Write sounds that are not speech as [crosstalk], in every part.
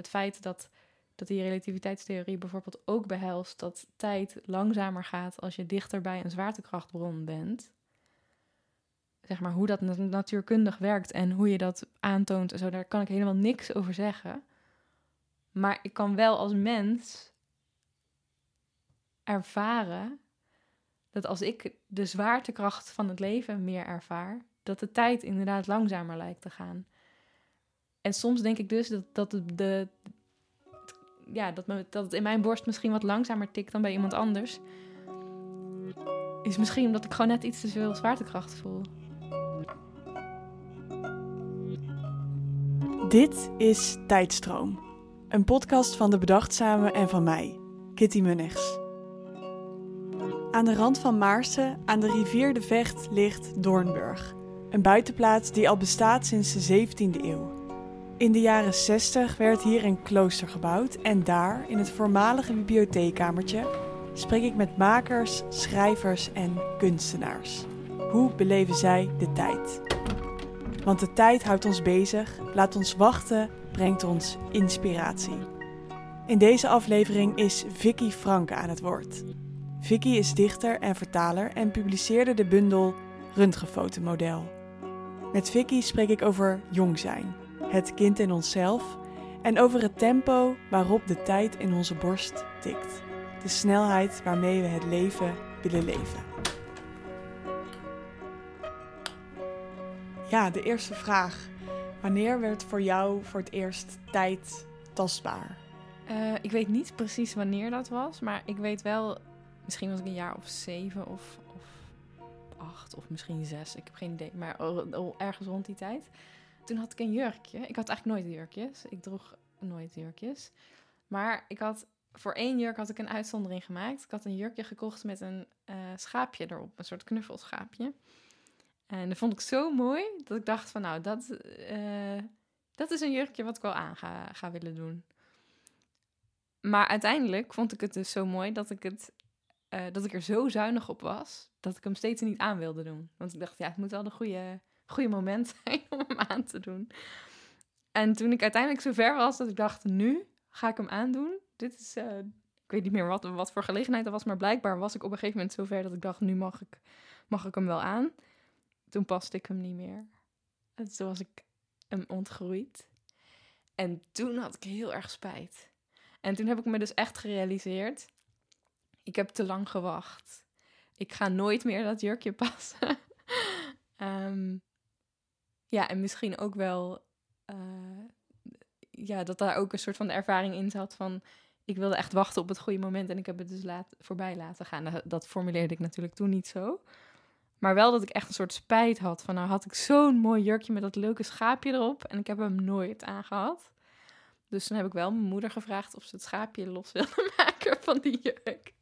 het feit dat, dat die relativiteitstheorie bijvoorbeeld ook behelst dat tijd langzamer gaat als je dichter bij een zwaartekrachtbron bent. Zeg maar hoe dat natuurkundig werkt en hoe je dat aantoont en zo, daar kan ik helemaal niks over zeggen. Maar ik kan wel als mens ervaren dat als ik de zwaartekracht van het leven meer ervaar, dat de tijd inderdaad langzamer lijkt te gaan. En soms denk ik dus dat, dat, de, ja, dat, dat het in mijn borst misschien wat langzamer tikt dan bij iemand anders. Is misschien omdat ik gewoon net iets te veel zwaartekracht voel. Dit is Tijdstroom. Een podcast van de Bedachtzame en van mij, Kitty Munnigs. Aan de rand van Maarsen, aan de rivier de Vecht, ligt Doornburg. Een buitenplaats die al bestaat sinds de 17e eeuw. In de jaren 60 werd hier een klooster gebouwd en daar, in het voormalige bibliotheekkamertje, spreek ik met makers, schrijvers en kunstenaars. Hoe beleven zij de tijd? Want de tijd houdt ons bezig, laat ons wachten, brengt ons inspiratie. In deze aflevering is Vicky Franke aan het woord. Vicky is dichter en vertaler en publiceerde de bundel Röntgenfotomodel. Met Vicky spreek ik over jong zijn, het kind in onszelf en over het tempo waarop de tijd in onze borst tikt. De snelheid waarmee we het leven willen leven. Ja, de eerste vraag. Wanneer werd voor jou voor het eerst tijd tastbaar? Uh, ik weet niet precies wanneer dat was, maar ik weet wel, misschien was ik een jaar of zeven of, of acht of misschien zes. Ik heb geen idee, maar ergens rond die tijd. Toen had ik een jurkje. Ik had eigenlijk nooit jurkjes. Ik droeg nooit jurkjes. Maar ik had voor één jurk had ik een uitzondering gemaakt. Ik had een jurkje gekocht met een uh, schaapje erop, een soort knuffelschaapje. En dat vond ik zo mooi dat ik dacht van nou, dat, uh, dat is een jurkje wat ik wel aan ga, willen doen. Maar uiteindelijk vond ik het dus zo mooi dat ik, het, uh, dat ik er zo zuinig op was dat ik hem steeds niet aan wilde doen. Want ik dacht, ja, het moet wel de goede, goede moment [laughs] zijn om hem aan te doen. En toen ik uiteindelijk zo ver was dat ik dacht, nu ga ik hem aandoen. Dit is, uh, ik weet niet meer wat, wat voor gelegenheid dat was, maar blijkbaar was ik op een gegeven moment zo ver dat ik dacht, nu mag ik, mag ik hem wel aan. Toen paste ik hem niet meer. En toen was ik hem ontgroeid. En toen had ik heel erg spijt. En toen heb ik me dus echt gerealiseerd: ik heb te lang gewacht. Ik ga nooit meer dat jurkje [laughs] passen. Ehm, ja, en misschien ook wel uh, ja, dat daar ook een soort van de ervaring in zat van ik wilde echt wachten op het goede moment en ik heb het dus laat, voorbij laten gaan. Dat, formuleerde ik natuurlijk toen niet zo. Maar wel dat ik echt een soort spijt had van nou had ik zo'n mooi jurkje met dat leuke schaapje erop en ik heb hem nooit aangehad. Dus toen heb ik wel mijn moeder gevraagd of ze het schaapje los wilde [laughs] maken van die jurk.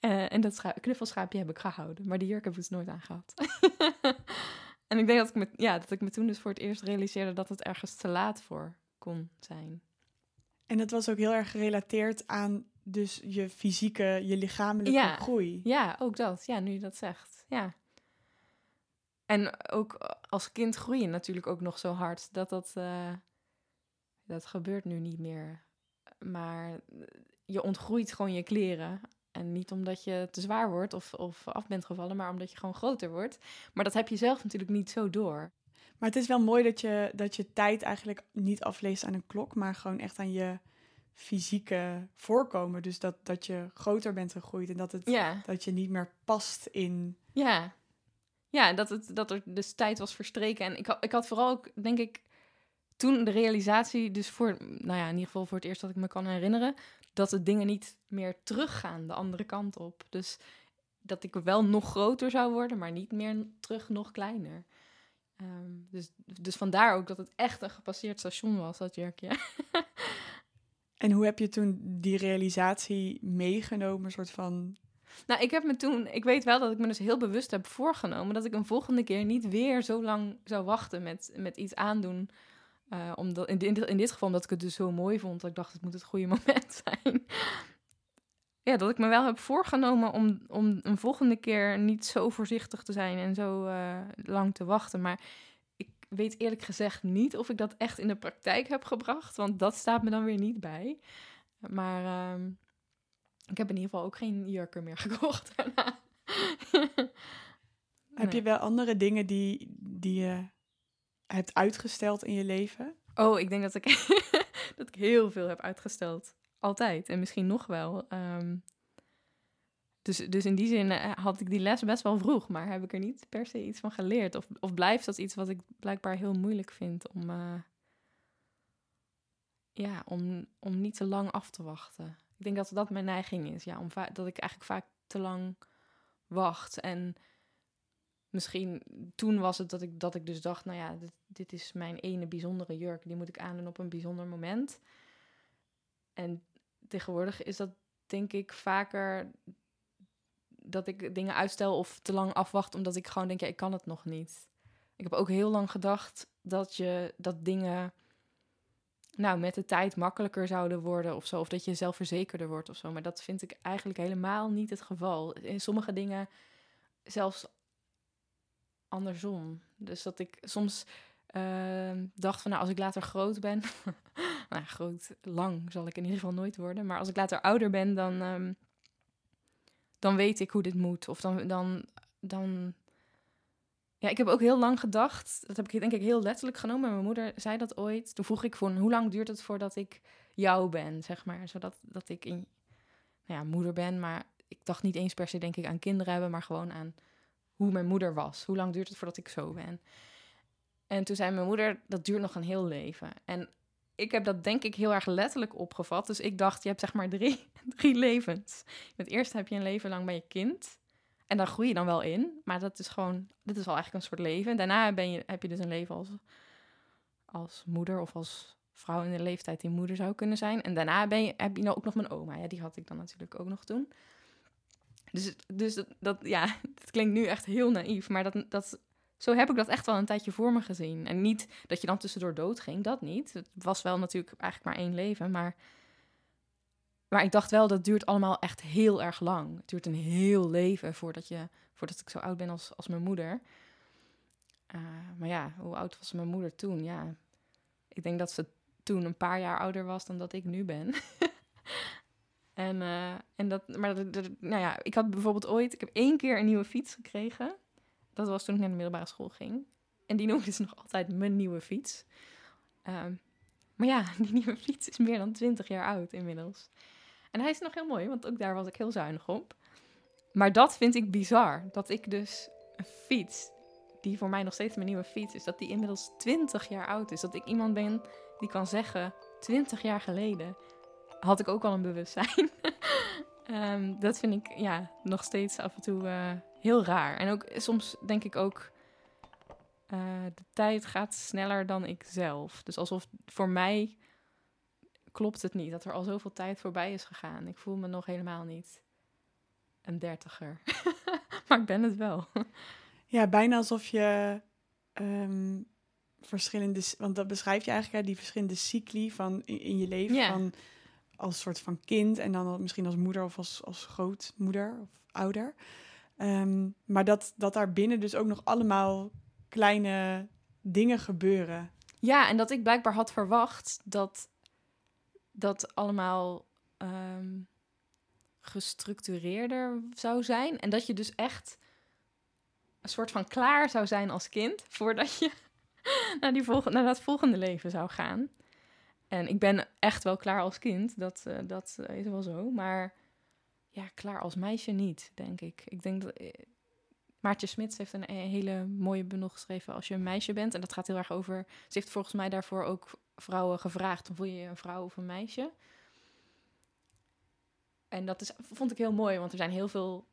Uh, en dat knuffelschaapje heb ik gehouden, maar die jurk heb ik dus nooit aangehad. [laughs] en ik denk dat ik, me, ja, dat ik me toen dus voor het eerst realiseerde dat het ergens te laat voor kon zijn. En dat was ook heel erg gerelateerd aan dus je fysieke, je lichamelijke groei. Ja, ook dat. Ja, nu je dat zegt. Ja. En ook als kind groeien natuurlijk ook nog zo hard. Dat dat, uh, dat gebeurt nu niet meer. Maar je ontgroeit gewoon je kleren. En niet omdat je te zwaar wordt of, of af bent gevallen, maar omdat je gewoon groter wordt. Maar dat heb je zelf natuurlijk niet zo door. Maar het is wel mooi dat je, dat je tijd eigenlijk niet afleest aan een klok, maar gewoon echt aan je fysieke voorkomen. Dus dat, dat je groter bent gegroeid en dat, het, ja. dat je niet meer past in. Ja, ja dat, het, dat er dus tijd was verstreken. En ik, had, ik had vooral ook, denk ik, toen de realisatie, dus voor, nou ja, in ieder geval voor het eerst dat ik me kan herinneren, dat de dingen niet meer teruggaan de andere kant op. Dus dat ik wel nog groter zou worden, maar niet meer terug nog kleiner. Ehm, dus, dus vandaar ook dat het echt een gepasseerd station was, dat jurkje. [laughs] en hoe heb je toen die realisatie meegenomen, een soort van... Nou, ik heb me toen, ik weet wel dat ik me dus heel bewust heb voorgenomen dat ik een volgende keer niet weer zo lang zou wachten met, met iets aandoen. Uh, omdat, in, in, in, dit geval omdat ik het dus zo mooi vond, dat ik dacht, het moet het goede [laughs] moment zijn. ja, dat ik me wel heb voorgenomen om, om een volgende keer niet zo voorzichtig te zijn en zo uh, lang te wachten. Maar ik, weet eerlijk gezegd niet of ik dat echt in de praktijk heb gebracht, want dat staat me dan weer niet bij. Maar ehm, ik heb in ieder geval ook geen jurken meer [laughs] gekocht daarna. Heb je wel andere dingen die, die je hebt uitgesteld in je leven? Oh, ik denk dat ik, [laughs] dat ik heel veel heb uitgesteld. Altijd. En misschien nog wel. Ehm, dus, dus in die zin eh, had ik die les best wel vroeg, maar heb ik er niet per se iets van geleerd. Of, of blijft dat iets wat ik blijkbaar heel moeilijk vind om, uh, ja, om, om niet te lang af te wachten. Ik denk dat dat mijn neiging is. Ja, om dat ik eigenlijk vaak te lang wacht. En misschien toen was het dat ik, dat ik dus dacht, nou ja, dit, dit is mijn ene bijzondere jurk. Die moet ik aandoen op een bijzonder moment. En tegenwoordig is dat denk ik vaker dat ik dingen uitstel of te lang afwacht, omdat ik gewoon denk, ja, ik kan het nog niet. Ik heb ook heel lang gedacht dat je dat dingen nou, met de tijd makkelijker zouden worden of zo. Of dat je zelfverzekerder wordt of zo. Maar dat vind ik eigenlijk helemaal niet het geval. In sommige dingen zelfs andersom. Dus dat ik soms uh, dacht van, nou, als ik later groot ben... [laughs] nou, groot, lang zal ik in ieder geval nooit worden. Maar als ik later ouder ben, dan, um, dan weet ik hoe dit moet. Of dan, dan, dan... Ja, ik heb ook heel lang gedacht, dat heb ik denk ik heel letterlijk genomen. Mijn moeder zei dat ooit. Toen vroeg ik van, hoe lang duurt het voordat ik jou ben, zeg maar. Zodat dat ik in, nou ja, moeder ben. Maar ik dacht niet eens per se, denk ik, aan kinderen hebben, maar gewoon aan hoe mijn moeder was. Hoe lang duurt het voordat ik zo ben? En toen zei mijn moeder, dat duurt nog een heel leven. En ik heb dat denk ik heel erg letterlijk opgevat. Dus ik dacht, je hebt zeg maar drie, [laughs] drie levens. Het eerste heb je een leven lang bij je kind. En daar groei je dan wel in. Maar dat is gewoon, dit is wel eigenlijk een soort leven. Daarna ben je, heb je dus een leven als, als moeder of als vrouw in de leeftijd die moeder zou kunnen zijn. En daarna ben je, heb je nou ook nog mijn oma. Ja, die had ik dan natuurlijk ook nog toen. Dus, dus dat, ja, [laughs] het klinkt nu echt heel naïef, maar dat, dat, zo heb ik dat echt wel een tijdje voor me gezien. En niet dat je dan tussendoor dood ging, dat niet. Het was wel natuurlijk eigenlijk maar één leven, maar, maar ik dacht wel, dat duurt allemaal echt heel erg lang. Het duurt een heel leven voordat, je, voordat ik zo oud ben als, als mijn moeder. Uh, maar ja, hoe oud was mijn moeder toen? Ja, ik denk dat ze toen een paar jaar ouder was dan dat ik nu ben. [laughs] En, uh, en dat, maar dat, nou ja, ik had bijvoorbeeld ooit, ik heb één keer een nieuwe fiets gekregen. Dat was toen ik naar de middelbare school ging. En die noemde ze nog altijd mijn nieuwe fiets. Um, maar ja, [laughs] die nieuwe fiets is meer dan 20 jaar oud inmiddels. En hij is nog heel mooi, want ook daar was ik heel zuinig op. Maar dat vind ik bizar. Dat ik dus een fiets, die voor mij nog steeds mijn nieuwe fiets is, dat die inmiddels 20 jaar oud is. Dat ik iemand ben die kan zeggen, 20 jaar geleden had ik ook al een bewustzijn. um, [laughs] dat vind ik ja, nog steeds af en toe uh, heel raar. En ook soms denk ik ook, uh, de tijd gaat sneller dan ik zelf. Dus alsof voor mij klopt het niet dat er al zoveel tijd voorbij is gegaan. Ik voel me nog helemaal niet een dertiger. [laughs] maar ik ben het wel. [laughs] ja, bijna alsof je um, verschillende, want dat beschrijf je eigenlijk, hè, die verschillende cycli van in, in je leven. Ja. Van als soort van kind en dan misschien als moeder of als, als grootmoeder of ouder. Um, maar dat, dat daar binnen dus ook nog allemaal kleine dingen gebeuren. Ja, en dat ik blijkbaar had verwacht dat dat allemaal um, gestructureerder zou zijn. En dat je dus echt een soort van klaar zou zijn als kind voordat je [laughs] naar, die volgende, naar dat volgende leven zou gaan. En ik ben echt wel klaar als kind, dat, uh, dat is wel zo. Maar ja, klaar als meisje niet, denk ik. Ik denk dat... Uh, Maartje Smits heeft een, hele mooie bundel geschreven als je een meisje bent. En dat gaat heel erg over... Ze heeft volgens mij daarvoor ook vrouwen gevraagd... voel je je een vrouw of een meisje? En dat is, vond ik heel mooi, want er zijn heel veel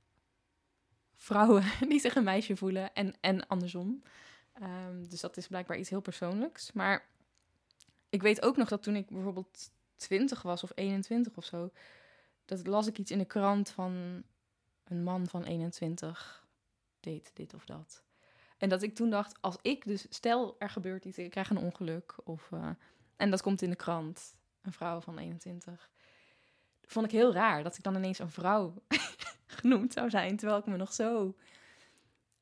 vrouwen [laughs] die zich een meisje voelen en, en andersom. Um, dus dat is blijkbaar iets heel persoonlijks. Maar ik weet ook nog dat toen ik bijvoorbeeld 20 was of 21 of zo, dat las ik iets in de krant van een man van 21 deed dit of dat. En dat ik toen dacht, als ik dus, stel er gebeurt iets, ik krijg een ongeluk of, uh, en dat komt in de krant, een vrouw van 21. Vond ik heel raar dat ik dan ineens een vrouw [laughs] genoemd zou zijn, terwijl ik me nog zo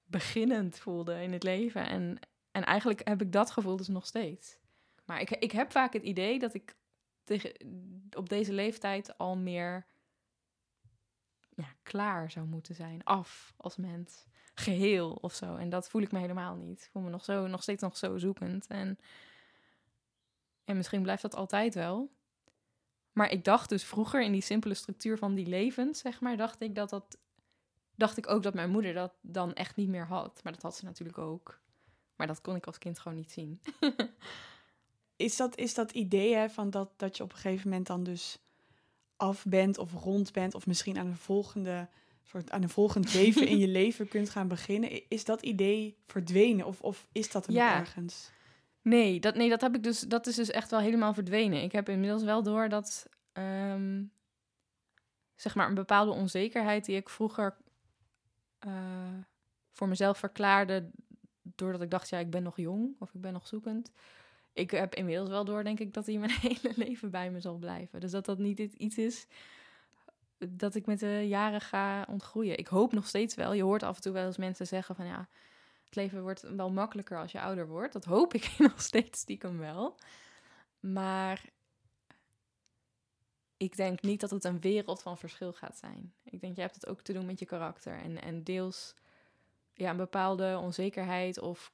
beginnend voelde in het leven. En En eigenlijk heb ik dat gevoel dus nog steeds. Maar ik, ik heb vaak het idee dat ik tegen, op deze leeftijd al meer ja, klaar zou moeten zijn. Af als mens. Geheel of zo. En dat voel ik me helemaal niet. Ik voel me nog, zo, nog steeds nog zo zoekend. En, en misschien blijft dat altijd wel. Maar ik dacht dus vroeger in die simpele structuur van die levens, zeg maar, dacht ik dat dat. Dacht ik ook dat mijn moeder dat dan echt niet meer had. Maar dat had ze natuurlijk ook. Maar dat kon ik als kind gewoon niet zien. [laughs] is, dat, is dat idee hè, van dat, dat je op een gegeven moment dan dus af bent of rond bent, of misschien aan een volgende soort aan een volgend leven in je [laughs] leven kunt gaan beginnen. Is dat idee verdwenen of, of is dat er ja. ergens? Nee dat, nee, dat heb ik dus. Dat is dus echt wel helemaal verdwenen. Ik heb inmiddels wel door dat ehm, zeg maar een bepaalde onzekerheid die ik vroeger uh, voor mezelf verklaarde, doordat ik dacht, ja, ik ben nog jong of ik ben nog zoekend. Ik heb inmiddels wel door, denk ik, dat hij mijn [laughs] hele leven bij me zal blijven. Dus dat dat niet iets is dat ik met de jaren ga ontgroeien. Ik hoop nog steeds wel. Je hoort af en toe wel eens mensen zeggen van ja, het leven wordt wel makkelijker als je ouder wordt. Dat hoop ik [laughs] nog steeds stiekem wel. Maar ik denk niet dat het een wereld van verschil gaat zijn. Ik denk, je hebt het ook te doen met je karakter. En, en deels ja, een bepaalde onzekerheid of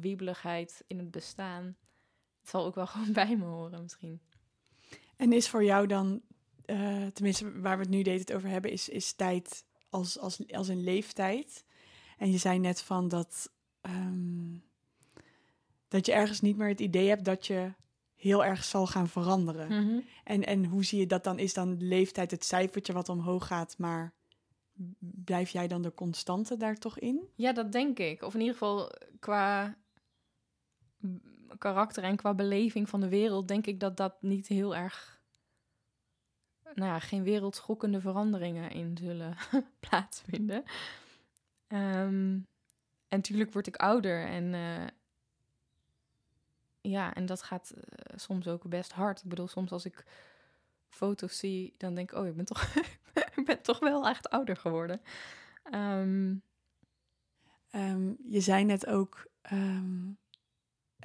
wiebeligheid in het bestaan. Het zal ook wel [laughs] gewoon bij me horen misschien. En is voor jou dan uh, tenminste waar we het nu deed het over hebben, is, is tijd als, als, als een leeftijd. En je zei net van dat, um, dat je ergens niet meer het idee hebt dat je heel erg zal gaan veranderen. Mhm. en, en hoe zie je dat dan? Is dan leeftijd het cijfertje wat omhoog gaat, maar blijf jij dan de constante daar toch in? Ja, dat denk ik. Of in ieder geval qua karakter en qua beleving van de wereld, denk ik dat dat niet heel erg nou ja, geen wereldschokkende veranderingen in zullen [laughs] plaatsvinden. Um, en natuurlijk word ik ouder en uh, ja, en dat gaat uh, soms ook best hard. Ik bedoel, soms als ik foto's zie, dan denk ik, oh, ik ben toch, [laughs] ik ben toch wel echt ouder geworden. Um, um, je zei net ook,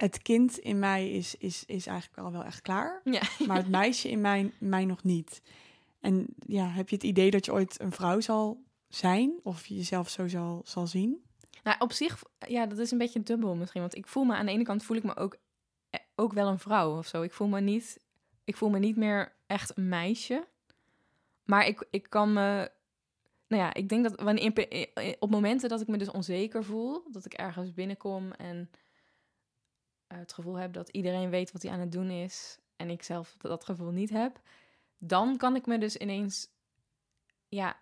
het kind in mij is, is, is eigenlijk al wel echt klaar. Ja. [laughs] Maar het meisje in mij, mij nog niet. En ja, heb je het idee dat je ooit een vrouw zal zijn? Of jezelf zo zal, zal zien? Nou, op zich, ja, dat is een beetje dubbel misschien. Want ik voel me aan de ene kant voel ik me ook, eh, ook wel een vrouw of zo. Ik voel me niet, ik voel me niet meer echt een meisje. Maar ik, ik kan me. Nou ja, ik denk dat wanneer, op momenten dat ik me dus onzeker voel, dat ik ergens binnenkom en het gevoel heb dat iedereen weet wat hij aan het doen is en ik zelf dat gevoel niet heb, dan kan ik me dus ineens, ja,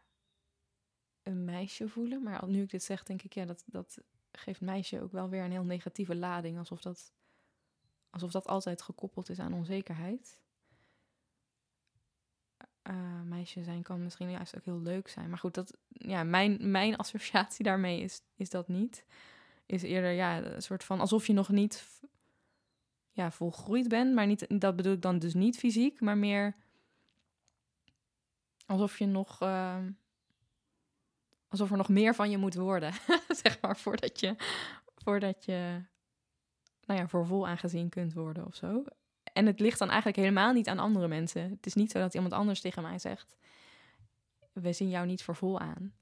een meisje voelen. Maar nu ik dit zeg, denk ik, ja, dat, dat geeft meisje ook wel weer een heel negatieve lading. Alsof dat, alsof dat altijd gekoppeld is aan onzekerheid. Uh, meisje zijn kan misschien juist ook heel leuk zijn. Maar goed, dat, ja, mijn, mijn [laughs] associatie daarmee is, is dat niet. Is eerder ja, een soort van alsof je nog niet ja, volgroeid bent. Maar niet, dat bedoel ik dan dus niet fysiek, maar meer Alsof je nog. Ehm, alsof er nog meer van je moet worden. [laughs] zeg maar, voordat je. Voordat je. Nou ja, voor vol aangezien kunt worden of zo. En het ligt dan eigenlijk helemaal niet aan andere mensen. Het is niet zo dat iemand anders tegen mij zegt: We zien jou niet voor vol aan.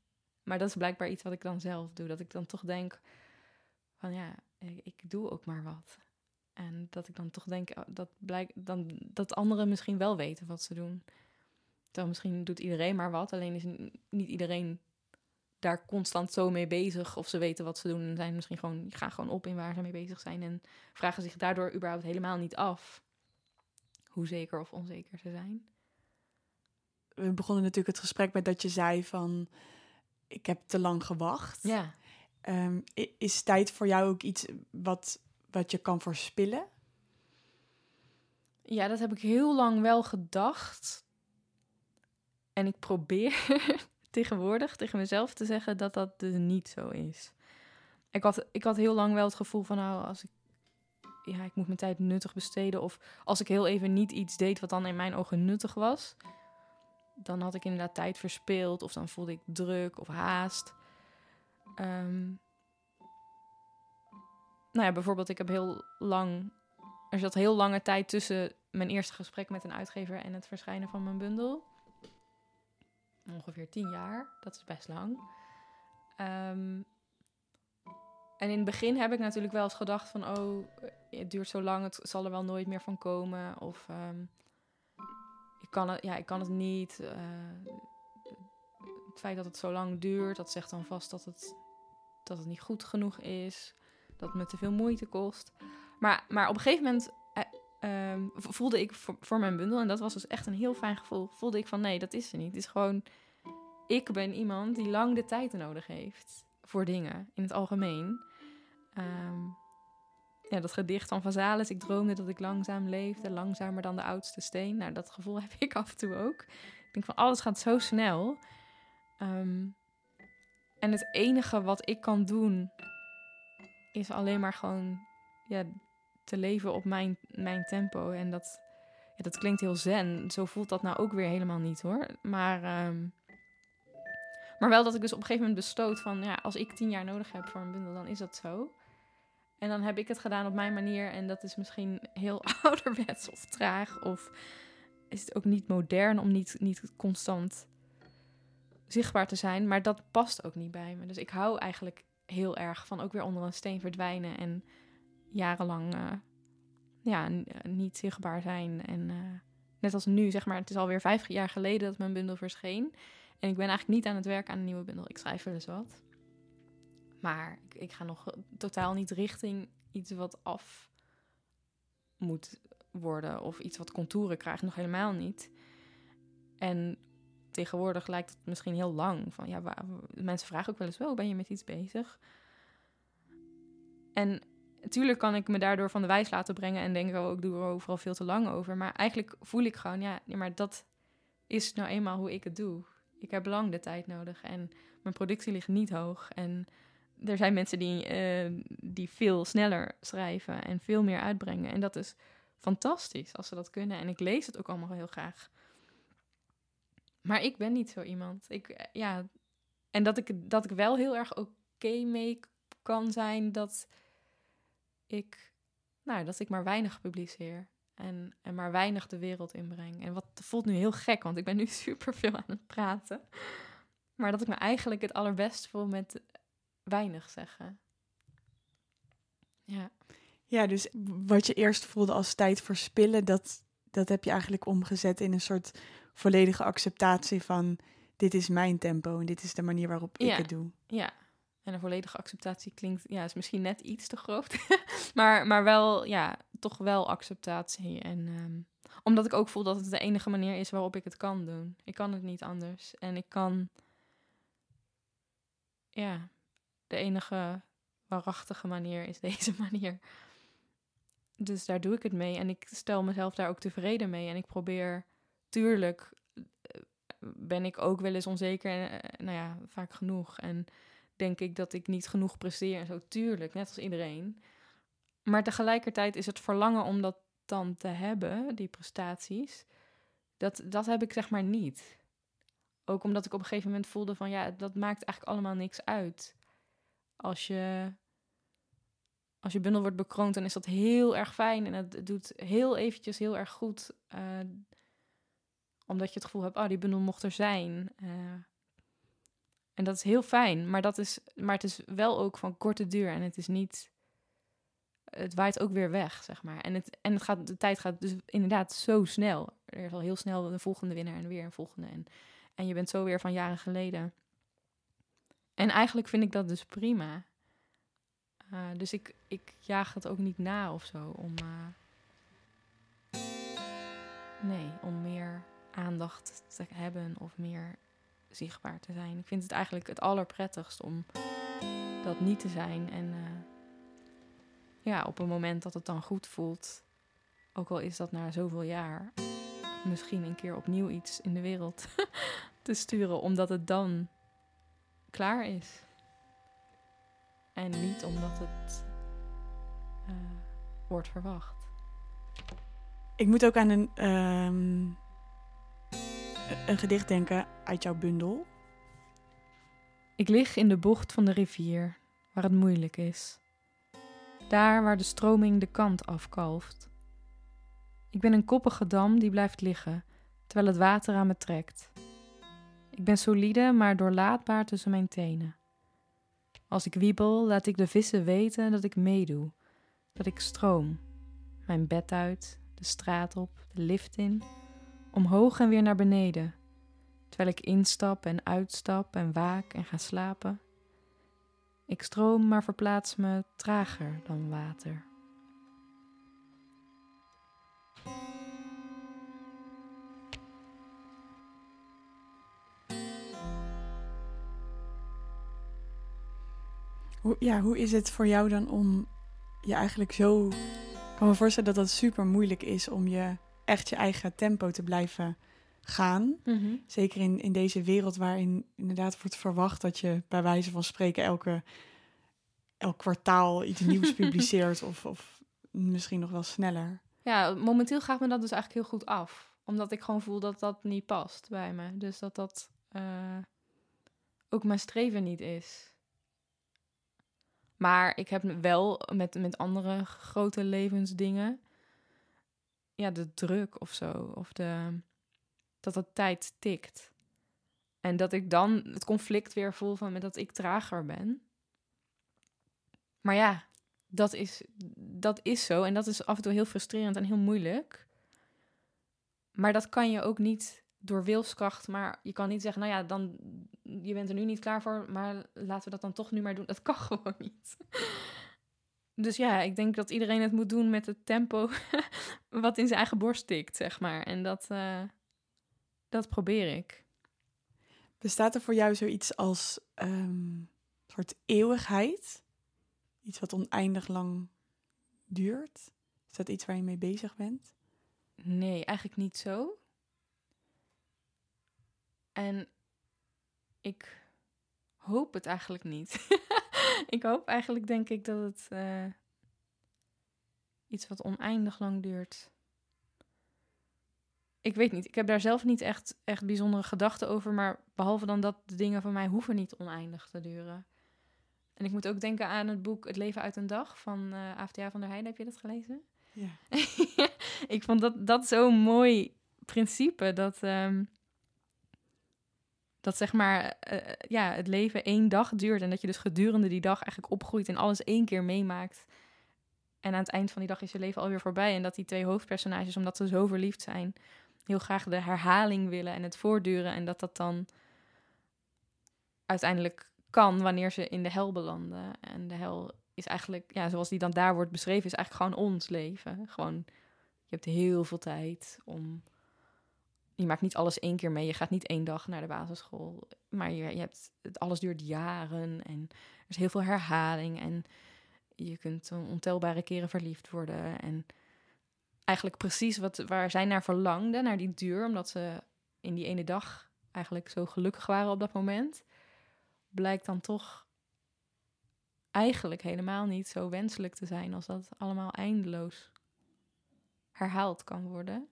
Maar dat is blijkbaar iets wat ik dan zelf doe. Dat ik dan toch denk: van ja, ik doe ook maar wat. En dat ik dan toch denk oh, dat, blijk, dan, dat anderen misschien wel weten wat ze doen. Dan misschien doet iedereen maar wat, alleen is niet iedereen daar constant zo mee bezig of ze weten wat ze doen en zijn misschien gewoon gaan gewoon op in waar ze mee bezig zijn en vragen zich daardoor überhaupt helemaal niet af hoe zeker of onzeker ze zijn. We begonnen natuurlijk het gesprek met dat je zei van ik heb te lang gewacht. Ja. Um, is tijd voor jou ook iets wat, wat je kan verspillen? Ja, dat heb ik heel lang wel gedacht. En ik probeer [laughs] tegenwoordig tegen mezelf te zeggen dat dat dus niet zo is. Ik had, ik had heel lang wel het gevoel van, nou, als ik, ja, ik moet mijn tijd nuttig besteden. Of als ik heel even niet iets deed wat dan in mijn ogen nuttig was, dan had ik inderdaad tijd verspeeld. Of dan voelde ik druk of haast. Um, nou ja, bijvoorbeeld, ik heb heel lang. Er zat heel lange tijd tussen mijn eerste gesprek met een uitgever en het verschijnen van mijn bundel. Ongeveer tien jaar, dat is best lang. Ehm, en in het begin heb ik natuurlijk wel eens gedacht van, oh, het duurt zo lang, het zal er wel nooit meer van komen. Of ehm, ik, kan het, ja, ik kan het niet. Uh, het feit dat het zo lang duurt, dat zegt dan vast dat het, dat het niet goed genoeg is. Dat me te veel moeite kost. Maar, maar op een gegeven moment uh, um, voelde ik voor, mijn bundel, en dat was dus echt een heel fijn gevoel, voelde ik van nee, dat is er niet. Het is gewoon, ik ben iemand die lang de tijd nodig heeft voor dingen in het algemeen. Um, ja, dat gedicht van Vazalis, ik droomde dat ik langzaam leefde, langzamer dan de oudste steen. Nou, dat gevoel [laughs] heb ik af en toe ook. Ik denk van alles gaat zo snel. Um, en het enige wat ik kan doen, is alleen maar gewoon ja, te leven op mijn, mijn tempo. En dat, ja, dat klinkt heel zen. Zo voelt dat nou ook weer helemaal niet hoor. Maar, um, maar wel dat ik dus op een gegeven moment besloot van... ja, als ik tien jaar nodig heb voor een bundel, dan is dat zo. En dan heb ik het gedaan op mijn manier. En dat is misschien heel [laughs] ouderwets of traag. Of is het ook niet modern om niet, niet constant zichtbaar te zijn. Maar dat past ook niet bij me. Dus ik hou eigenlijk heel erg van ook weer onder een steen verdwijnen. En jarenlang uh, ja, niet zichtbaar zijn. En uh, net als nu, zeg maar, het is alweer vijf jaar geleden dat mijn bundel verscheen. En ik ben eigenlijk niet aan het werk aan een nieuwe bundel. Ik schrijf wel eens wat. Maar ik, ik ga nog totaal niet richting iets wat af moet worden. Of iets wat contouren krijgt. Nog helemaal niet. En tegenwoordig lijkt het misschien heel lang. Van, ja, waar, mensen vragen ook wel eens, wel, ben je met iets bezig? En natuurlijk kan ik me daardoor van de wijs laten brengen en denken, oh, ik doe er overal veel te lang over. Maar eigenlijk voel ik gewoon, ja, maar dat is nou eenmaal hoe ik het doe. Ik heb lang de tijd nodig en mijn productie ligt niet hoog. En er zijn mensen die, uh, die veel sneller schrijven en veel meer uitbrengen. En dat is fantastisch als ze dat kunnen. En ik lees het ook allemaal heel graag. Maar ik ben niet zo iemand. Ik, eh, ja, en dat ik, dat ik wel heel erg oké mee kan zijn dat ik, nou, dat ik maar weinig publiceer. En, en maar weinig de wereld inbreng. En wat voelt nu heel gek, want ik ben nu [laughs] super veel aan het praten. Maar dat ik me eigenlijk het allerbest voel met weinig zeggen. Ja. Ja, dus wat je eerst voelde als tijd verspillen, dat, dat heb je eigenlijk omgezet in een soort volledige acceptatie van dit is mijn tempo en dit is de manier waarop ik het doe. Ja, en een volledige acceptatie klinkt, ja, is misschien net iets te groot. [laughs] maar, maar wel, ja, toch wel acceptatie. En um, omdat ik ook voel dat het de enige manier is waarop ik het kan doen. Ik kan het niet anders. En ik kan, ja, de enige waarachtige manier is [laughs] deze manier. Dus daar doe ik het mee. En ik stel mezelf daar ook tevreden mee. En ik probeer, tuurlijk, eh, ben ik ook wel eens onzeker. En, nou ja, vaak genoeg. En denk ik dat ik niet genoeg presteer en zo. Tuurlijk, net als iedereen. Maar tegelijkertijd is het verlangen om dat dan te hebben, die prestaties, dat, dat heb ik zeg maar niet. Ook omdat ik op een gegeven moment voelde van ja, dat maakt eigenlijk allemaal niks uit. Als je, als je bundel wordt bekroond, dan is dat heel erg fijn en het doet heel eventjes heel erg goed. Omdat je het gevoel hebt, oh, die bundel mocht er zijn. Uh, en dat is heel fijn, maar, dat is, maar het is wel ook van korte duur en het is niet. Het waait ook weer weg, zeg maar. En, het, en het gaat, de tijd gaat dus inderdaad zo snel. Er is al heel snel de volgende winnaar en weer een volgende. En, en je bent zo weer van jaren geleden. En eigenlijk vind ik dat dus prima. Uh, dus ik, ik jaag het ook niet na of zo om. Uh, nee, om meer aandacht te hebben of meer zichtbaar te zijn. Ik vind het eigenlijk het allerprettigst om dat niet te zijn. En uh, ja, op een moment dat het dan goed voelt, ook al is dat na zoveel jaar, misschien een keer opnieuw iets in de wereld [laughs] te sturen, omdat het dan klaar is. En niet omdat het uh, wordt verwacht. Ik moet ook aan een um, een gedicht denken uit jouw bundel. Ik lig in de bocht van de rivier, waar het moeilijk is. daar waar de stroming de kant afkalft. Ik ben een koppige dam die blijft liggen, terwijl het water aan me trekt. Ik ben solide, maar doorlaatbaar tussen mijn tenen. Als ik wiebel, laat ik de vissen weten dat ik meedoe, dat ik stroom. Mijn bed uit, de straat op, de lift in, omhoog en weer naar beneden, terwijl ik instap en uitstap en waak en ga slapen. Ik stroom, maar verplaats me trager dan water. Hoe, ja, hoe is het voor jou dan om je eigenlijk zo... Ik kan me voorstellen dat dat super moeilijk is om je echt je eigen tempo te blijven gaan. Zeker in, in deze wereld waarin inderdaad wordt verwacht dat je bij wijze van spreken elke, elk kwartaal iets nieuws [laughs] publiceert of, of misschien nog wel sneller. Ja, momenteel gaat me dat dus eigenlijk heel goed af. Omdat ik gewoon voel dat dat niet past bij me. Dus dat dat eh, ook mijn streven niet is. Maar ik heb wel met, met andere grote levensdingen... Ja, de druk of zo. Of de, dat dat tijd tikt. En dat ik dan het conflict weer voel van met dat ik trager ben. Maar ja, dat is, dat is zo. En dat is af en toe heel frustrerend en heel moeilijk. Maar dat kan je ook niet door wilskracht. Maar je kan niet zeggen, nou ja, dan, je bent er nu niet klaar voor, maar laten we dat dan toch nu maar doen. Dat kan [laughs] gewoon niet. Dus ja, ik denk dat iedereen het moet doen met het tempo [laughs] wat in zijn eigen borst tikt, zeg maar. En dat, uh, dat probeer ik. Bestaat er voor jou zoiets als um, soort eeuwigheid? Iets wat oneindig lang duurt? Is dat iets waar je mee bezig bent? Nee, eigenlijk niet zo. En ik hoop het eigenlijk niet. [laughs] [laughs] ik hoop eigenlijk, denk ik, dat het uh, iets wat oneindig lang duurt ik weet niet. Ik heb daar zelf niet echt, echt bijzondere gedachten over. Maar behalve dan dat de dingen van mij hoeven niet oneindig te duren. En ik moet ook denken aan het boek Het leven uit een dag van uh, eh, AFTA van der Heijden. Heb je dat gelezen? Ja. [laughs] ik vond dat, dat zo'n mooi principe. Dat, um, dat zeg maar uh, ja, het leven één dag duurt. En dat je dus gedurende die dag eigenlijk opgroeit en alles één keer meemaakt. En aan het eind van die dag is je leven alweer voorbij. En dat die twee hoofdpersonages, omdat ze zo verliefd zijn, heel graag de herhaling willen en het voortduren. En dat dat dan uiteindelijk kan wanneer ze in de hel belanden. En de hel is eigenlijk, ja, zoals die dan daar wordt beschreven, is eigenlijk gewoon ons leven. Gewoon, je hebt heel veel tijd om. Je maakt niet alles één keer mee. Je gaat niet één dag naar de basisschool. Maar je, je hebt, alles duurt jaren en er is heel veel herhaling. En je kunt ontelbare keren verliefd worden. En eigenlijk precies wat, waar zij naar verlangde, naar die duur, omdat ze in die ene dag eigenlijk zo gelukkig waren op dat moment, blijkt dan toch eigenlijk helemaal niet zo wenselijk te zijn als dat allemaal eindeloos herhaald kan worden.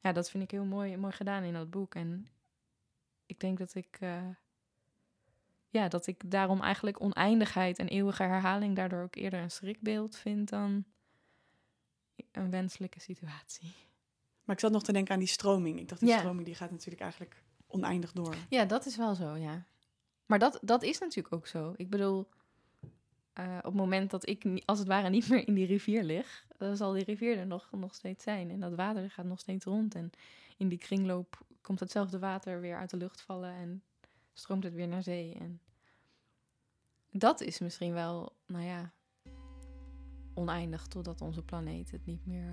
Ja, dat vind ik heel mooi, mooi gedaan in dat boek. En ik denk dat ik, uh, ja, dat ik daarom eigenlijk oneindigheid en eeuwige herhaling daardoor ook eerder een schrikbeeld vind dan een wenselijke situatie. Maar ik zat nog te denken aan die stroming. Ik dacht, die stroming die gaat natuurlijk eigenlijk oneindig door. Ja, dat is wel zo, ja. Maar dat, dat is natuurlijk ook zo. Ik bedoel, uh, op het moment dat ik als het ware niet meer in die rivier lig, dan zal die rivier er nog, nog steeds zijn. En dat water gaat nog steeds rond. En in die kringloop komt hetzelfde water weer uit de lucht vallen en stroomt het weer naar zee. En dat is misschien wel, nou ja, oneindig totdat onze planeet het niet meer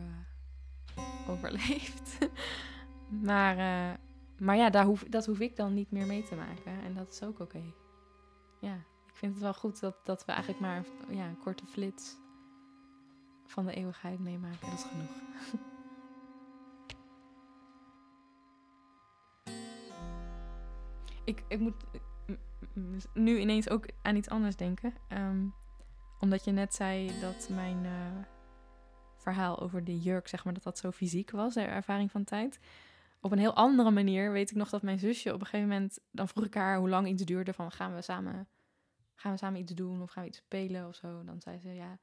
uh, overleeft. [laughs] maar, uh, maar ja, daar hoef, dat hoef ik dan niet meer mee te maken. En dat is ook oké. Ja, ik vind het wel goed dat, dat we eigenlijk maar ja, een korte flits van de eeuwigheid meemaken. Dat is genoeg. [laughs] ik, ik moet nu ineens ook aan iets anders denken. Um, omdat je net zei dat mijn uh, verhaal over de jurk, zeg maar, dat dat zo fysiek was, de ervaring van tijd. Op een heel andere manier weet ik nog dat mijn zusje op een gegeven moment, dan vroeg ik haar hoe lang iets duurde van gaan we samen gaan we samen iets doen of gaan we iets spelen of zo? Dan zei ze ja,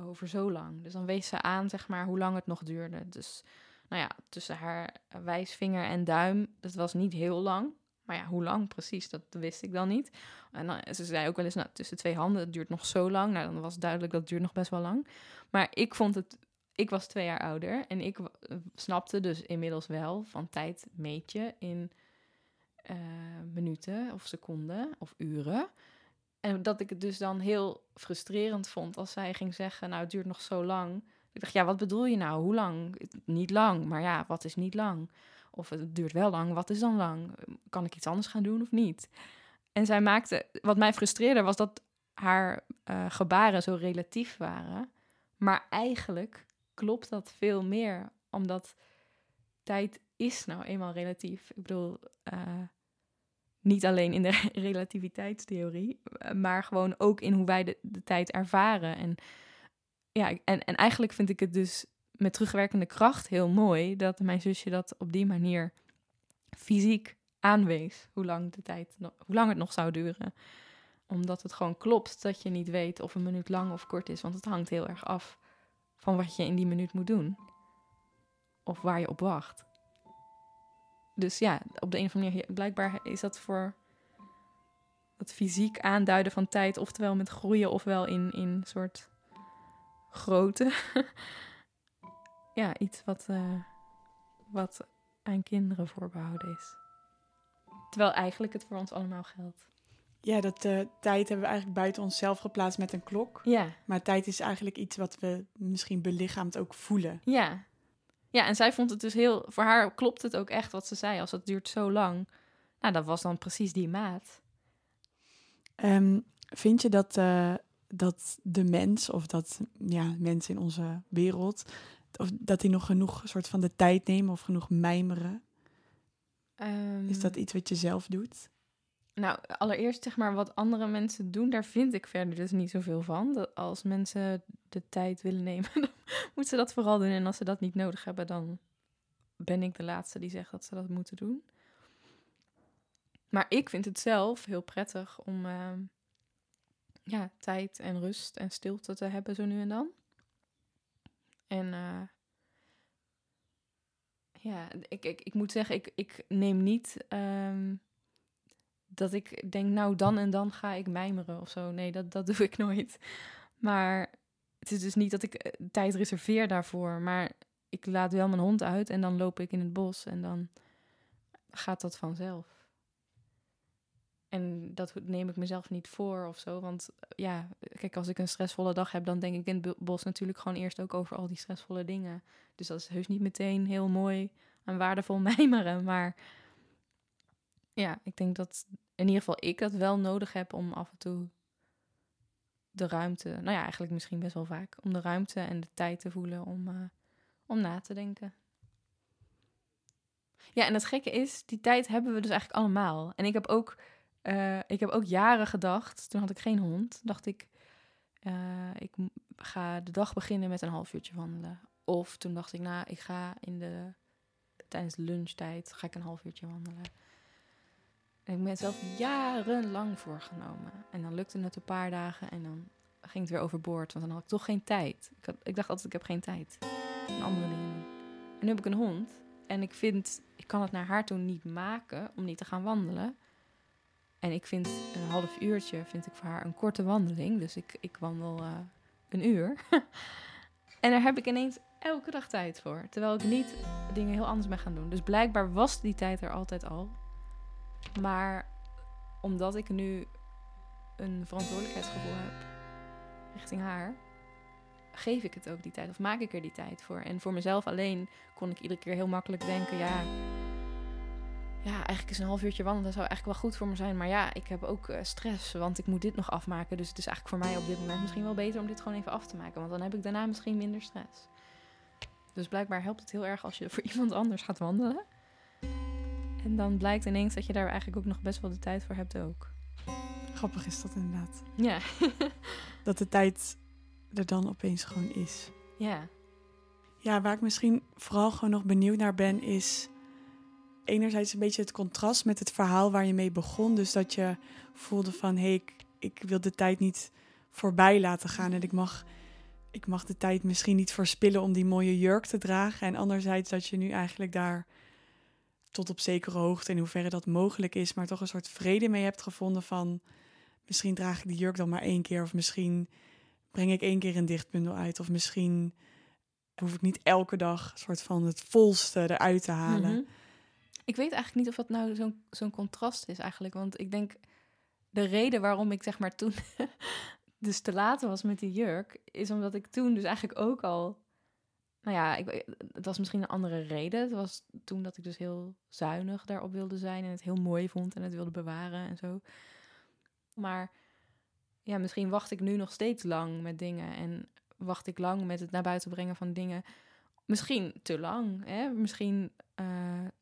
over zo lang. Dus dan wees ze aan, zeg maar, hoe lang het nog duurde. Dus nou ja, tussen haar wijsvinger en duim, dat was niet heel lang. Maar ja, hoe lang precies, dat wist ik dan niet. En dan, ze zei ook wel eens, nou, tussen twee handen, het duurt nog zo lang. Nou, dan was duidelijk dat duurt nog best wel lang. Maar ik vond het, ik was twee jaar ouder en ik snapte dus inmiddels wel van tijd meet je in uh, minuten of seconden of uren. En dat ik het dus dan heel frustrerend vond als zij ging zeggen, nou, het duurt nog zo lang. Ik dacht, ja, wat bedoel je nou? Hoe lang? Niet lang, maar ja, wat is niet lang? Of het duurt wel lang, wat is dan lang? Kan ik iets anders gaan doen of niet? En zij maakte, wat mij frustreerde, was dat haar uh, gebaren zo relatief waren. Maar eigenlijk klopt dat veel meer, omdat tijd is nou eenmaal relatief. Ik bedoel, uh, niet alleen in de [laughs] relativiteitstheorie, maar gewoon ook in hoe wij de, de tijd ervaren. En, ja, en, en eigenlijk vind ik het dus met terugwerkende kracht heel mooi dat mijn zusje dat op die manier fysiek aanwees. Hoe lang, de tijd, hoe lang het nog zou duren. Omdat het gewoon klopt dat je niet weet of een minuut lang of kort is. Want het hangt heel erg af van wat je in die minuut moet doen. Of waar je op wacht. Dus ja, op de een of andere manier, blijkbaar is dat voor het fysiek aanduiden van tijd, oftewel met groeien, ofwel in, in soort grootte. [laughs] ja, iets wat, uh, wat aan kinderen voorbehouden is. Terwijl eigenlijk het voor ons allemaal geldt. Ja, dat uh, tijd hebben we eigenlijk buiten onszelf geplaatst met een klok. Ja. Maar tijd is eigenlijk iets wat we misschien belichaamd ook voelen. Ja. Ja, en zij vond het dus heel... Voor haar klopt het ook echt wat ze zei. Als het duurt zo lang. Nou, dat was dan precies die maat. Um, vind je dat, uh, dat de mens, of dat ja, mensen in onze wereld of dat die nog genoeg soort van de tijd nemen of genoeg mijmeren? is dat ehm. iets wat je zelf doet? Nou, allereerst zeg maar wat andere mensen doen, daar vind ik verder dus niet zoveel van. Dat als mensen de tijd willen nemen, [laughs] dan moeten ze dat vooral doen. En als ze dat niet nodig hebben, dan ben ik de laatste die zegt dat ze dat moeten doen. Maar ik vind het zelf heel prettig om ehm, ja, tijd en rust en stilte te hebben zo nu en dan. En uh, ja, ik, ik, ik moet zeggen, ik, ik neem niet um, dat ik denk, nou dan en dan ga ik mijmeren of zo. Nee, dat, dat [laughs] doe ik nooit. Maar het is dus niet dat ik eh, tijd reserveer daarvoor. Maar ik laat wel mijn hond uit en dan loop ik in het bos en dan gaat dat vanzelf. En dat neem ik mezelf niet voor of zo. Want eh, ja, kijk, als ik een stressvolle dag heb, dan denk ik in het bos natuurlijk gewoon eerst ook over al die stressvolle dingen. Dus dat is heus niet meteen heel mooi en waardevol [laughs] mijmeren. Maar ja, ik denk dat in ieder geval ik dat wel nodig heb om af en toe de ruimte, nou ja, eigenlijk misschien best wel vaak, om de ruimte en de tijd te voelen om, uh, om na te denken. Ja, en het gekke is, die tijd hebben we dus eigenlijk allemaal. En ik heb ook uh, ik heb ook jaren gedacht, toen had ik geen hond, dacht ik, uh, ik ga de dag beginnen met een half uurtje wandelen. Of toen dacht ik, nou, ik ga in de, tijdens de lunchtijd, ga ik een half uurtje wandelen. Ik ben het zelf jarenlang voorgenomen. En dan lukte het een paar dagen en dan ging het weer overboord, want dan had ik toch geen tijd. Ik, ik dacht altijd, ik heb geen tijd. En andere dingen En nu heb ik een hond. En ik vind, ik kan het naar haar toe niet maken om niet te gaan wandelen. En ik vind een half uurtje vind ik voor haar een korte wandeling. Dus ik, ik wandel uh, een uur. [laughs] en daar heb ik ineens elke dag tijd voor. Terwijl ik niet dingen heel anders ben gaan doen. Dus blijkbaar was die tijd er altijd al. Maar omdat ik nu een verantwoordelijkheidsgevoel heb richting haar, geef ik het ook die tijd. Of maak ik er die tijd voor. En voor mezelf alleen kon ik iedere keer heel makkelijk denken: ja, ja, eigenlijk is een half uurtje wandelen zou eigenlijk wel goed voor me zijn. Maar ja, ik heb ook uh, stress, want ik moet dit nog afmaken. Dus het is eigenlijk voor mij op dit moment misschien wel beter om dit gewoon even af te maken. Want dan heb ik daarna misschien minder stress. Dus blijkbaar helpt het heel erg als je voor [laughs] iemand anders gaat wandelen. En dan blijkt ineens dat je daar eigenlijk ook nog best wel de tijd voor hebt ook. Grappig is dat inderdaad. Ja. [laughs] dat de tijd er dan opeens gewoon is. Ja. Ja, waar ik misschien vooral gewoon nog benieuwd naar ben, is enerzijds een beetje het contrast met het verhaal waar je mee begon. Dus dat je voelde van, hé, hey, ik, ik wil de tijd niet voorbij laten gaan. En ik mag, ik mag de tijd misschien niet verspillen om die mooie jurk te dragen. En anderzijds dat je nu eigenlijk daar tot op zekere hoogte, in hoeverre dat mogelijk is, maar toch een soort vrede mee hebt gevonden van misschien draag ik die jurk dan maar één keer. Of misschien breng ik één keer een dichtbundel uit. Of misschien hoef ik niet elke dag een soort van het volste eruit te halen. Mhm. Ik weet eigenlijk niet of dat nou zo'n zo'n contrast is eigenlijk. Want ik denk, de reden waarom ik zeg maar toen [laughs] dus te laat was met die jurk... is omdat ik toen dus eigenlijk ook al... Nou ja, ik, het was misschien een andere reden. Het was toen dat ik dus heel zuinig daarop wilde zijn... en het heel mooi vond en het wilde bewaren en zo. Maar ja, misschien wacht ik nu nog steeds lang met dingen... en wacht ik lang met het naar buiten brengen van dingen... Misschien te lang. Hè? Misschien eh,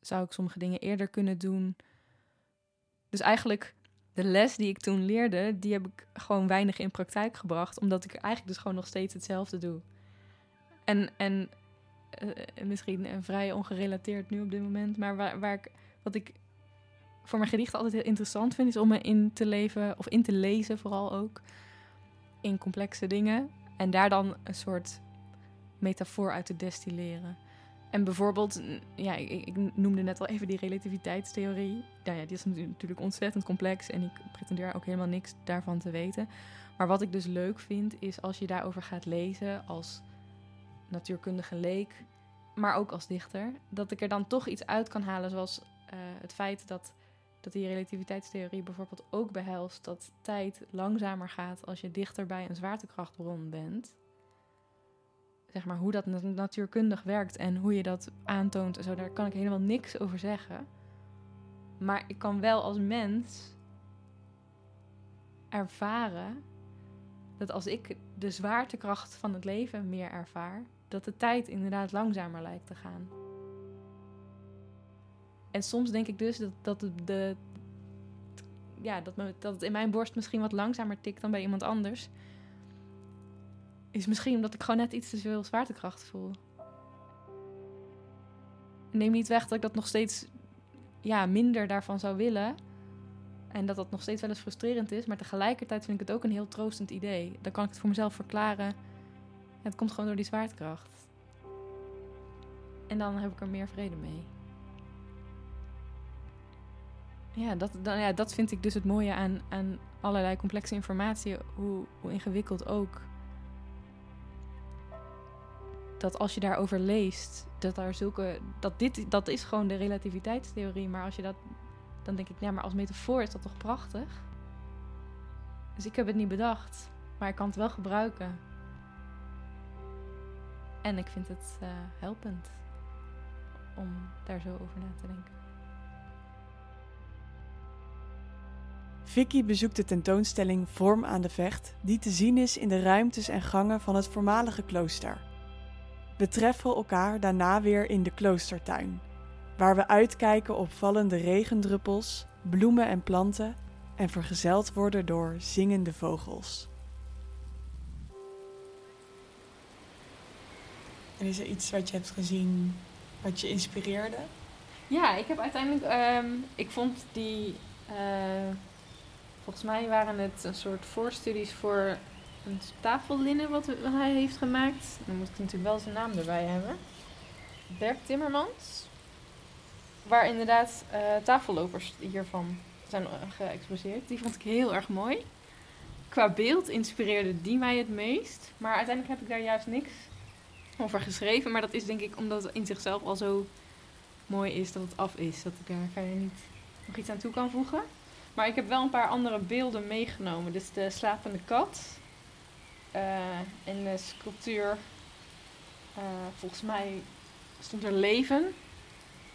zou ik sommige dingen eerder kunnen doen. Dus eigenlijk de les die ik toen leerde, die heb ik gewoon weinig in praktijk gebracht, omdat ik eigenlijk dus gewoon nog steeds hetzelfde doe. En, en uh, misschien vrij ongerelateerd nu op dit moment, maar waar, waar ik, wat ik voor mijn gedichten altijd heel interessant vind, is om me in te leven, of in te lezen vooral ook, in complexe dingen. En daar dan een soort metafoor uit te destilleren. En bijvoorbeeld, ja, ik, ik, noemde net al even die relativiteitstheorie. Nou ja, die is natuurlijk ontzettend complex en ik pretendeer ook helemaal niks daarvan te weten. Maar wat ik dus leuk vind, is als je daarover gaat lezen als natuurkundige leek, maar ook als dichter, dat ik er dan toch iets uit kan halen, zoals uh, het feit dat, dat die relativiteitstheorie bijvoorbeeld ook behelst dat tijd langzamer gaat als je dichter bij een zwaartekrachtbron bent zeg maar, hoe dat natuurkundig werkt en hoe je dat aantoont, zo, daar kan ik helemaal niks over zeggen. Maar ik kan wel als mens ervaren dat als ik de zwaartekracht van het leven meer ervaar, dat de tijd inderdaad langzamer lijkt te gaan. En soms denk ik dus dat, dat, de, ja, dat, dat het in mijn borst misschien wat langzamer tikt dan bij iemand anders is misschien omdat ik gewoon net iets te veel zwaartekracht voel. Neem niet weg dat ik dat nog steeds ja, minder daarvan zou willen. En dat dat nog steeds wel eens frustrerend is. Maar tegelijkertijd vind ik het ook een heel troostend idee. Dan kan ik het voor mezelf verklaren. Het komt gewoon door die zwaartekracht. En dan heb ik er meer vrede mee. Ja, dat, dan, ja, dat vind ik dus het mooie aan, aan allerlei complexe informatie. Hoe, hoe ingewikkeld ook dat als je daarover leest, dat daar zulke. Dat dit, dat is gewoon de relativiteitstheorie. Maar als je dat. Dan denk ik, ja, maar als metafoor is dat toch prachtig? Dus ik heb het niet bedacht, maar ik kan het wel gebruiken. En ik vind het uh, helpend om daar zo over na te denken. Vicky bezoekt de tentoonstelling Vorm aan de Vecht, die te zien is in de ruimtes en gangen van het voormalige klooster. We treffen elkaar daarna weer in de kloostertuin, waar we uitkijken op vallende regendruppels, bloemen en planten en vergezeld worden door zingende vogels. En is er iets wat je hebt gezien wat je inspireerde? Ja, ik heb uiteindelijk, um, ik vond die, uh, volgens mij waren het een soort voorstudies voor een tafellinnen wat hij heeft gemaakt. Dan moet ik natuurlijk wel zijn naam erbij hebben. Berk Timmermans. Waar inderdaad uh, tafellopers hiervan zijn geëxposeerd. Die vond ik heel erg mooi. Qua beeld inspireerde die mij het meest. Maar uiteindelijk heb ik daar juist niks over geschreven. Maar dat is denk ik omdat het in zichzelf al zo mooi is dat het af is. Dat ik daar niet nog iets aan toe kan voegen. Maar ik heb wel een paar andere beelden meegenomen. Dus de slapende kat uh, in de sculptuur, uh, volgens mij stond er leven.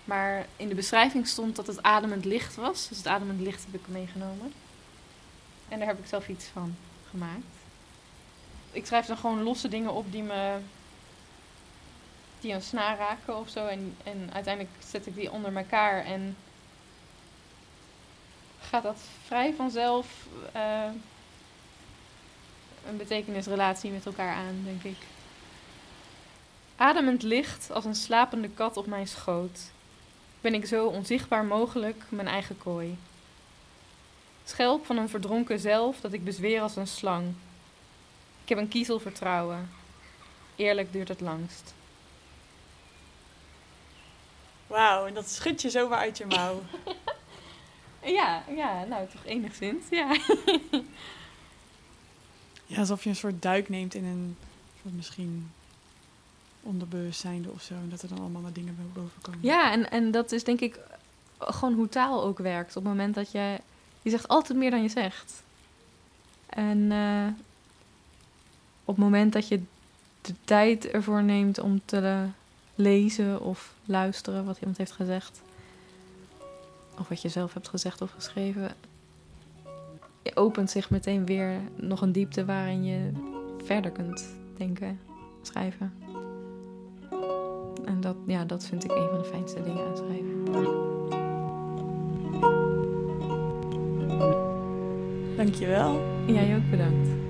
Maar in de beschrijving stond dat het ademend licht was. Dus het ademend licht heb ik meegenomen. En daar heb ik zelf iets van gemaakt. Ik schrijf dan gewoon losse dingen op die me die een snaar raken of zo. En, en uiteindelijk zet ik die onder elkaar en gaat dat vrij vanzelf uh, een betekenisrelatie met elkaar aan, denk ik. Ademend licht als een slapende kat op mijn schoot, ben ik zo onzichtbaar mogelijk mijn eigen kooi. Schelp van een verdronken zelf dat ik bezweer als een slang. Ik heb een kiezel vertrouwen. Eerlijk duurt het langst. Wauw, en dat schud je zomaar uit je mouw. [laughs] Ja, ja, nou toch enigszins, ja. [laughs] ja, alsof je een soort duik neemt in een soort misschien onderbewustzijnde of zo. En dat er dan allemaal maar dingen boven komen. Ja, en, en dat is denk ik gewoon hoe taal ook werkt. Op het moment dat je... Je zegt altijd meer dan je zegt. En eh, op het moment dat je de tijd ervoor neemt om te lezen of luisteren wat iemand heeft gezegd... of wat je zelf hebt gezegd of geschreven... je opent zich meteen weer nog een diepte waarin je verder kunt denken, schrijven. En dat, ja, dat vind ik een van de fijnste dingen aan schrijven. Dankjewel. Jij ook bedankt.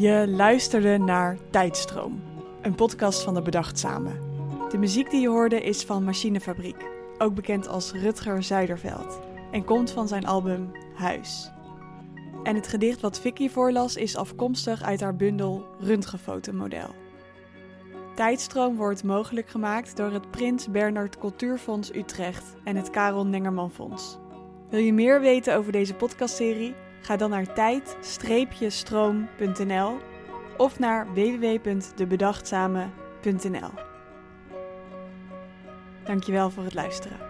Je luisterde naar Tijdstroom, een podcast van de Bedachtzame. De muziek die je hoorde is van Machinefabriek, ook bekend als Rutger Zuiderveld, en komt van zijn album Huis. En het gedicht wat Vicky voorlas is afkomstig uit haar bundel Röntgenfotomodel. Tijdstroom wordt mogelijk gemaakt door het Prins Bernhard Cultuurfonds Utrecht en het Karel Nengerman Fonds. Wil je meer weten over deze podcastserie? Ga dan naar tijd-stroom.nl of naar www.debedachtzame.nl. Dankjewel voor het luisteren.